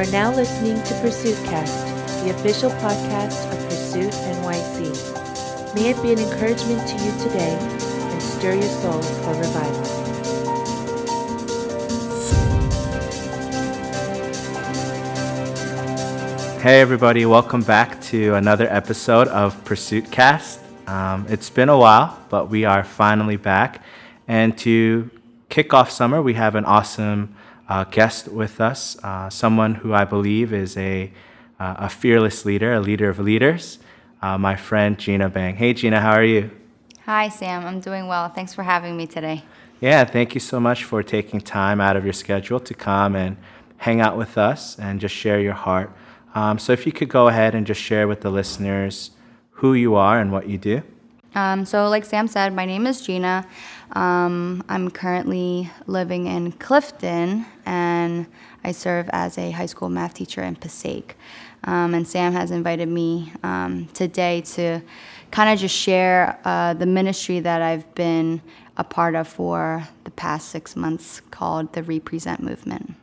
are now listening to Pursuit Cast, the official podcast of Pursuit NYC. May it be an encouragement to you today and stir your soul for revival. Hey, everybody, welcome back to another episode of Pursuit Cast. Um, it's been a while, but we are finally back. And to kick off summer, we have an awesome uh, guest with us, uh, someone who I believe is a, uh, a fearless leader, a leader of leaders, uh, my friend Gina Bang. Hey, Gina, how are you? Hi, Sam. I'm doing well. Thanks for having me today. Yeah, thank you so much for taking time out of your schedule to come and hang out with us and just share your heart um, so if you could go ahead and just share with the listeners who you are and what you do. Um, so, like Sam said, my name is Gina. Um, I'm currently living in Clifton, and I serve as a high school math teacher in Passaic. Um, and Sam has invited me um, today to kind of just share uh, the ministry that I've been a part of for the past six months called the Represent Movement.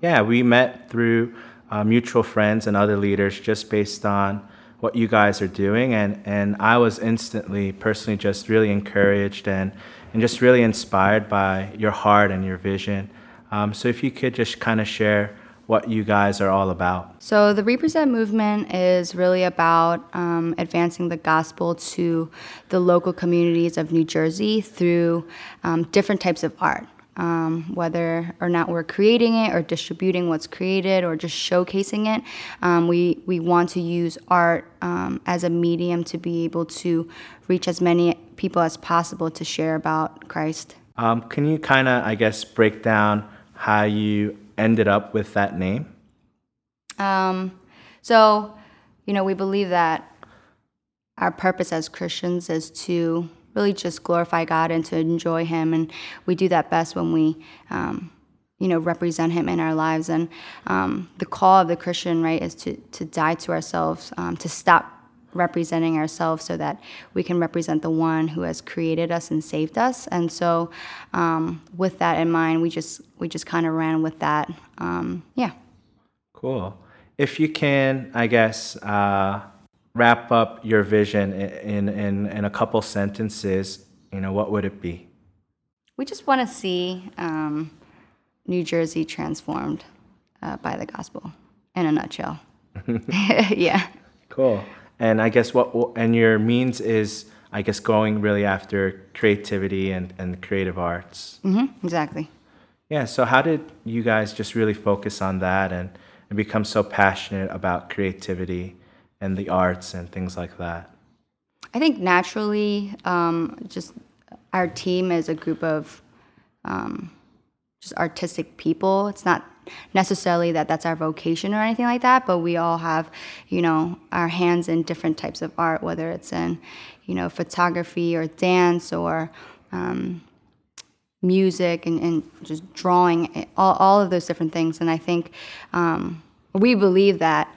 Yeah, we met through uh, mutual friends and other leaders just based on what you guys are doing. And, and I was instantly, personally, just really encouraged and, and just really inspired by your heart and your vision. Um, so if you could just kind of share what you guys are all about. So, the Represent movement is really about um, advancing the gospel to the local communities of New Jersey through um, different types of art um, whether or not we're creating it or distributing what's created or just showcasing it. Um, we, we want to use art um, as a medium to be able to reach as many people as possible to share about Christ. Um, can you kind of, I guess, break down how you ended up with that name? Um, so, you know, we believe that our purpose as Christians is to really just glorify God and to enjoy Him. And we do that best when we, um, you know, represent Him in our lives. And um, the call of the Christian, right, is to, to die to ourselves, um, to stop representing ourselves so that we can represent the one who has created us and saved us. And so, um, with that in mind, we just we just kind of ran with that. Um, yeah. Cool. If you can, I guess. Uh wrap up your vision in, in, in a couple sentences, you know, what would it be? We just want to see um, New Jersey transformed uh, by the gospel in a nutshell. yeah. Cool. And I guess what, and your means is, I guess, going really after creativity and, and creative arts. Mm-hmm, exactly. Yeah. So, how did you guys just really focus on that and, and become so passionate about creativity and the arts and things like that? I think naturally, um, just our team is a group of um, just artistic people. It's not necessarily that that's our vocation or anything like that, but we all have, you know, our hands in different types of art, whether it's in, you know, photography or dance or um, music and, and, just drawing, all, all of those different things. And I think um, we believe that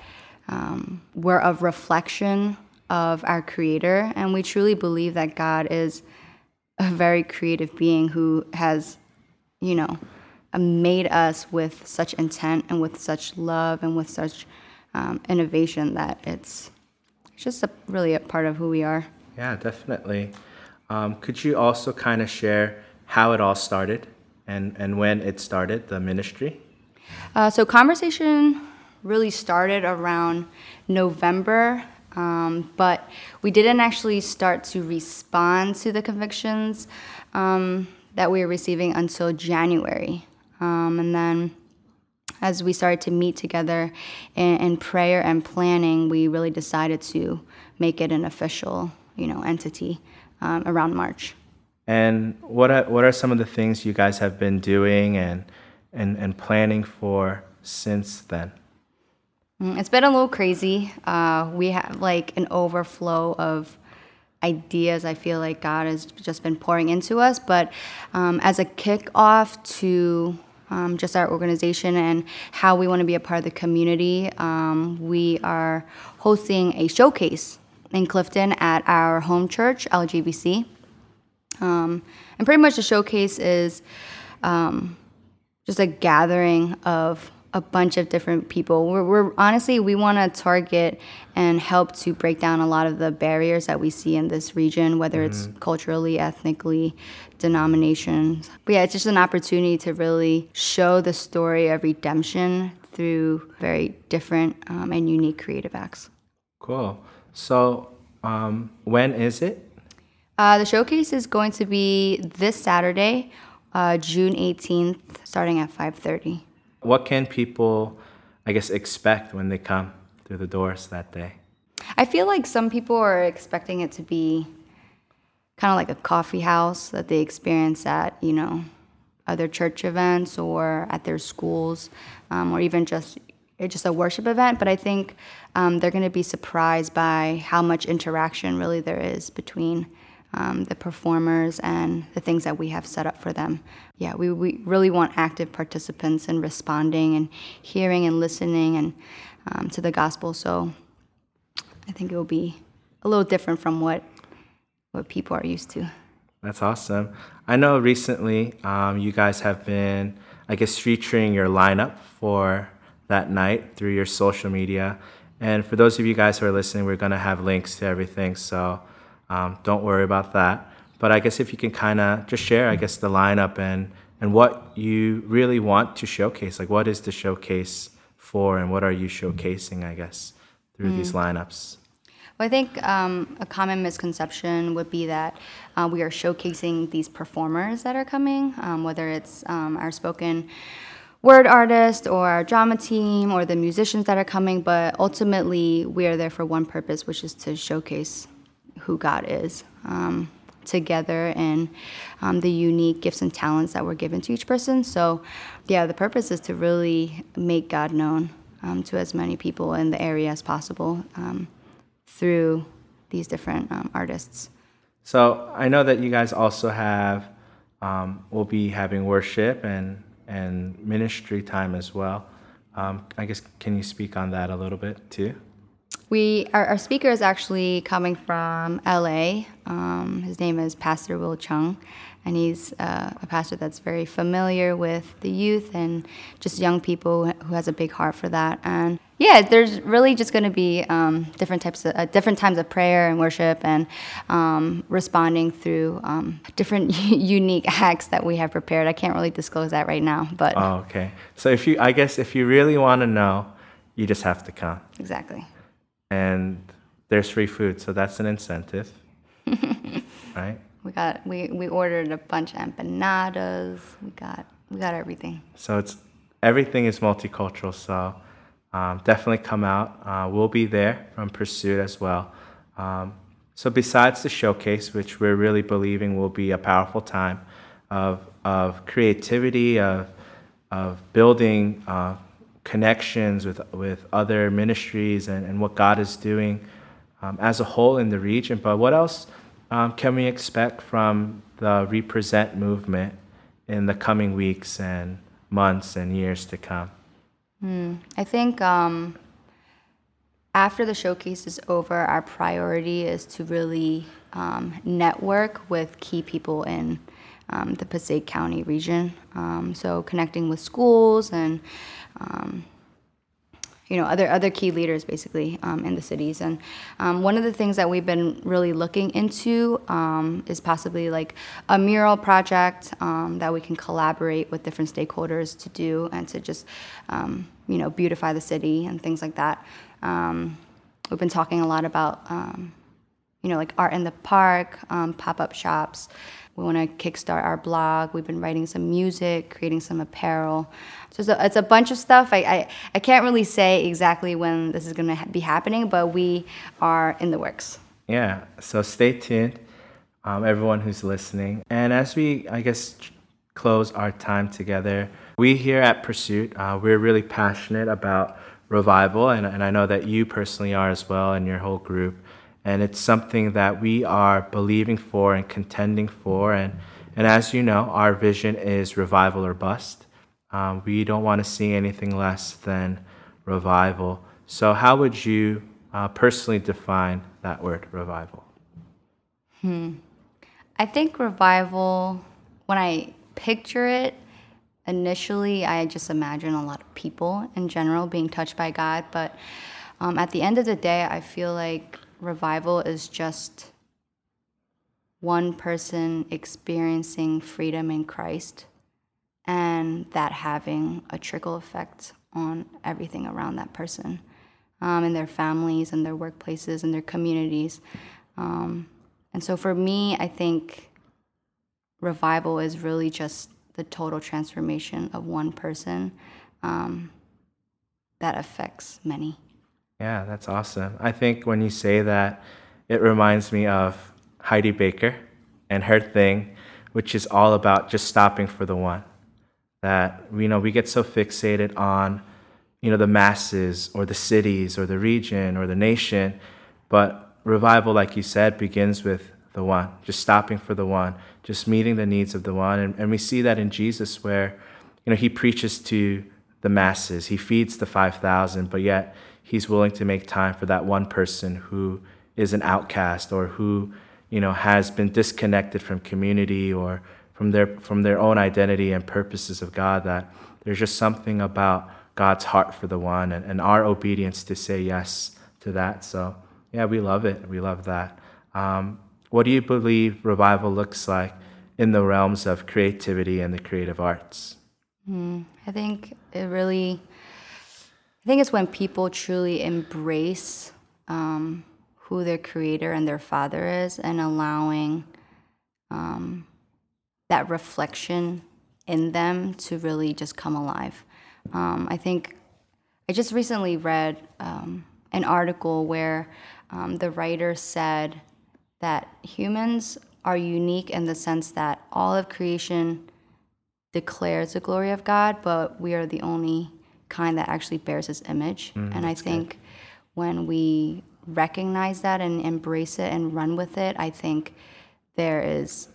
um, we're a reflection of our Creator, and we truly believe that God is a very creative being who has, you know, made us with such intent and with such love and with such um, innovation that it's just a, really a part of who we are. Yeah, definitely. Um, could you also kind of share how it all started and, and when it started, the ministry? Uh, so, Conversation really started around November, um, but we didn't actually start to respond to the convictions um, that we were receiving until January. Um, and then as we started to meet together in, in, prayer and planning, we really decided to make it an official, you know, entity um, around March. And what are, what are some of the things you guys have been doing and, and, and planning for since then? Mm, it's been a little crazy. Uh, we have like an overflow of ideas. I feel like God has just been pouring into us. But um, as a kickoff to um, just our organization and how we want to be a part of the community, um, we are hosting a showcase in Clifton at our home church, LGBC. Um, and pretty much the showcase is um, just a gathering of a bunch of different people. We're, we're honestly we want to target and help to break down a lot of the barriers that we see in this region, whether it's culturally, ethnically, denominations. But yeah, it's just an opportunity to really show the story of redemption through very different um, and unique creative acts. Cool. So, um, when is it? Uh, the showcase is going to be this Saturday, uh, June 18th, starting at 5:30. What can people, I guess, expect when they come through the doors that day? I feel like some people are expecting it to be kind of like a coffee house that they experience at, you know, other church events or at their schools, um, or even just it's just a worship event. But I think um, they're going to be surprised by how much interaction really there is between um, the performers and the things that we have set up for them. Yeah, we, we really want active participants in responding and hearing and listening and um, to the gospel. So I think it will be a little different from what what people are used to. That's awesome. I know recently um, you guys have been, I guess, featuring your lineup for that night through your social media. And for those of you guys who are listening, we're going to have links to everything. So um, don't worry about that. But I guess if you can kind of just share, I guess, the lineup and, and what you really want to showcase. Like, what is the showcase for, and what are you showcasing, I guess, through these lineups? Well, I think um, a common misconception would be that uh, we are showcasing these performers that are coming, um, whether it's um, our spoken word artist or our drama team or the musicians that are coming, but ultimately we are there for one purpose, which is to showcase who God is um, together and um, the unique gifts and talents that were given to each person. So, yeah, the purpose is to really make God known um, to as many people in the area as possible um, through these different um, artists. So I know that you guys also have, um, will be having worship and, and ministry time as well. I guess, can you speak on that a little bit too? We our, our speaker is actually coming from LA. Um, his name is Pastor Will Chung, and he's uh, a pastor that's very familiar with the youth and just young people who has a big heart for that. And yeah, there's really just going to be um, different types of uh, different times of prayer and worship and um, responding through um, different unique acts that we have prepared. I can't really disclose that right now, but Oh, okay. So if you, I guess, if you really want to know, you just have to come. exactly. And there's free food, so that's an incentive, right? We got we, we ordered a bunch of empanadas. We got we got everything. So it's everything is multicultural. So um, definitely come out. Uh, we'll be there from Pursuit as well. Um, so besides the showcase, which we're really believing will be a powerful time of of creativity, of of building uh, connections with with other ministries and, and what God is doing um, as a whole in the region. But what else um, can we expect from the Represent movement in the coming weeks and months and years to come? I think um, after the showcase is over, our priority is to really um, network with key people in um, the Passaic County region. Um, so connecting with schools and um, you know other other key leaders basically um, in the cities. And um, one of the things that we've been really looking into um, is possibly like a mural project um, that we can collaborate with different stakeholders to do and to just um, you know beautify the city and things like that. Um, we've been talking a lot about you know, like art in the park, um, pop up shops. We want to kickstart our blog. We've been writing some music, creating some apparel. So it's a, it's a bunch of stuff. I, I, I can't really say exactly when this is going to ha- be happening, but we are in the works. Yeah, so stay tuned, um, everyone who's listening. And as we, I guess, close our time together, we here at Pursuit, uh, we're really passionate about revival, and, and I know that you personally are as well, and your whole group. And it's something that we are believing for and contending for. And, and as you know, our vision is revival or bust. Um, we don't want to see anything less than revival. So, how would you uh, personally define that word, revival? Hmm. I think revival, when I picture it, initially, I just imagine a lot of people in general being touched by God, but um, at the end of the day, I feel like revival is just one person experiencing freedom in Christ and that having a trickle effect on everything around that person um, and their families and their workplaces and their communities. Um, and so for me, I think revival is really just the total transformation of one person um, that affects many. Yeah, that's awesome. I think when you say that, it reminds me of Heidi Baker and her thing, which is all about just stopping for the one. That you know we get so fixated on you know the masses or the cities or the region or the nation, but revival, like you said, begins with the one, just stopping for the one, just meeting the needs of the one, and, and we see that in Jesus where you know he preaches to the masses, he feeds the five thousand, but yet he's willing to make time for that one person who is an outcast or who you know has been disconnected from community or from their from their own identity and purposes of God that there's just something about God's heart for the one and, and our obedience to say yes to that. So yeah, we love it. We love that. Um, what do you believe revival looks like in the realms of creativity and the creative arts? Mm, I think it really I think it's when people truly embrace um, who their creator and their father is and allowing um, that reflection in them to really just come alive. Um, I think I just recently read um, an article where um, the writer said that humans are unique in the sense that all of creation declares the glory of God, but we are the only kind that actually bears his image. Mm, and I think good. when we recognize that and embrace it and run with it, I think there is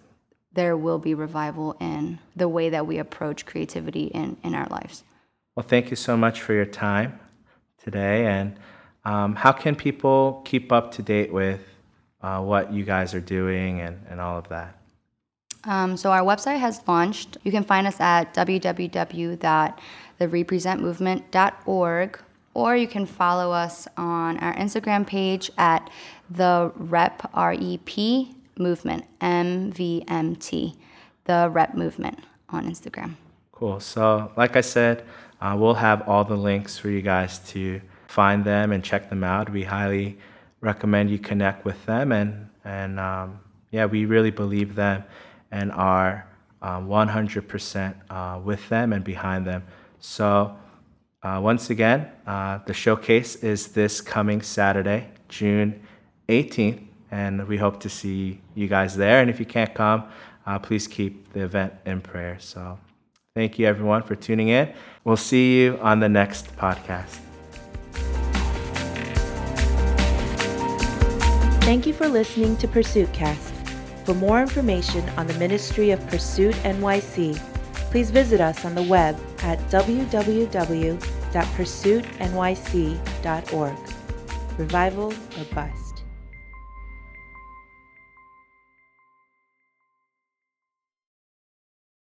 there will be revival in the way that we approach creativity in, in our lives. Well, thank you so much for your time today. And um, how can people keep up to date with uh, what you guys are doing and, and all of that? Um, so our website has launched. You can find us at www.therepresentmovement.org, or you can follow us on our Instagram page at the Rep R E P Movement M V M T, the Rep Movement on Instagram. Cool. So, like I said, uh, we'll have all the links for you guys to find them and check them out. We highly recommend you connect with them, and and um, yeah, we really believe them and are uh, 100% uh, with them and behind them. So, uh, once again, uh, the showcase is this coming Saturday, June 18th, and we hope to see you guys there. And if you can't come, uh, please keep the event in prayer. So, thank you everyone for tuning in. We'll see you on the next podcast. Thank you for listening to Pursuit Cast. For more information on the Ministry of Pursuit NYC, please visit us on the web at www.pursuitnyc.org. Revival or bust.